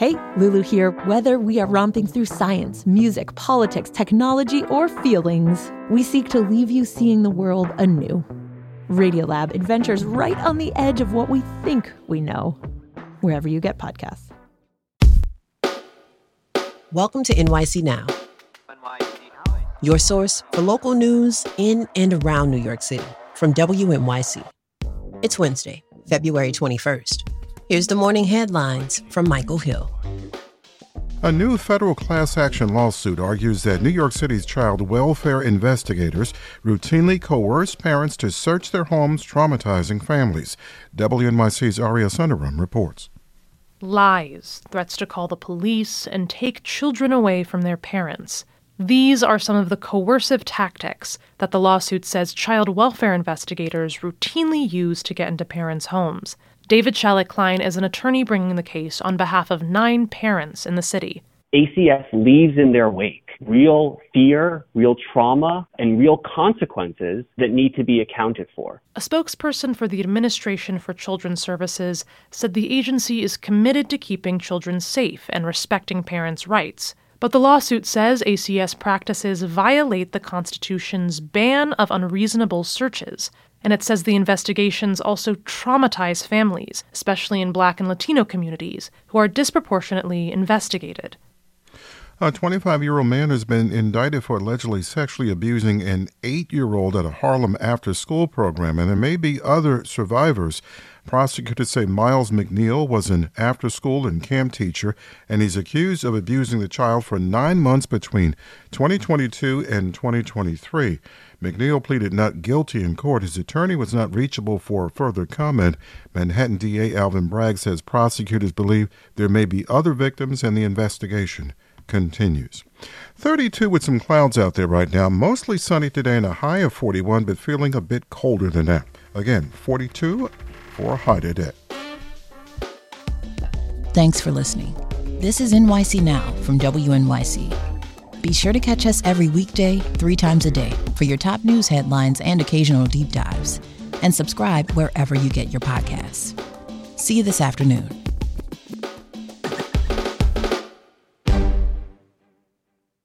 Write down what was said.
Hey, Lulu here. Whether we are romping through science, music, politics, technology, or feelings, we seek to leave you seeing the world anew. Radiolab adventures right on the edge of what we think we know. Wherever you get podcasts. Welcome to NYC Now, your source for local news in and around New York City from WNYC. It's Wednesday, February 21st. Here's the morning headlines from Michael Hill. A new federal class action lawsuit argues that New York City's child welfare investigators routinely coerce parents to search their homes, traumatizing families. WNYC's Arya Sundaram reports. Lies, threats to call the police, and take children away from their parents. These are some of the coercive tactics that the lawsuit says child welfare investigators routinely use to get into parents' homes. David Shalleck-Klein is an attorney bringing the case on behalf of nine parents in the city. ACS leaves in their wake real fear, real trauma, and real consequences that need to be accounted for. A spokesperson for the Administration for Children's Services said the agency is committed to keeping children safe and respecting parents' rights. But the lawsuit says ACS practices violate the Constitution's ban of unreasonable searches, and it says the investigations also traumatize families, especially in black and Latino communities, who are disproportionately investigated. A 25 year old man has been indicted for allegedly sexually abusing an eight year old at a Harlem after school program, and there may be other survivors. Prosecutors say Miles McNeal was an after school and camp teacher, and he's accused of abusing the child for nine months between 2022 and 2023. McNeal pleaded not guilty in court. His attorney was not reachable for further comment. Manhattan DA Alvin Bragg says prosecutors believe there may be other victims in the investigation continues. 32 with some clouds out there right now. Mostly sunny today and a high of 41, but feeling a bit colder than that. Again, 42 for a high today. Thanks for listening. This is NYC Now from WNYC. Be sure to catch us every weekday, three times a day, for your top news headlines and occasional deep dives. And subscribe wherever you get your podcasts. See you this afternoon.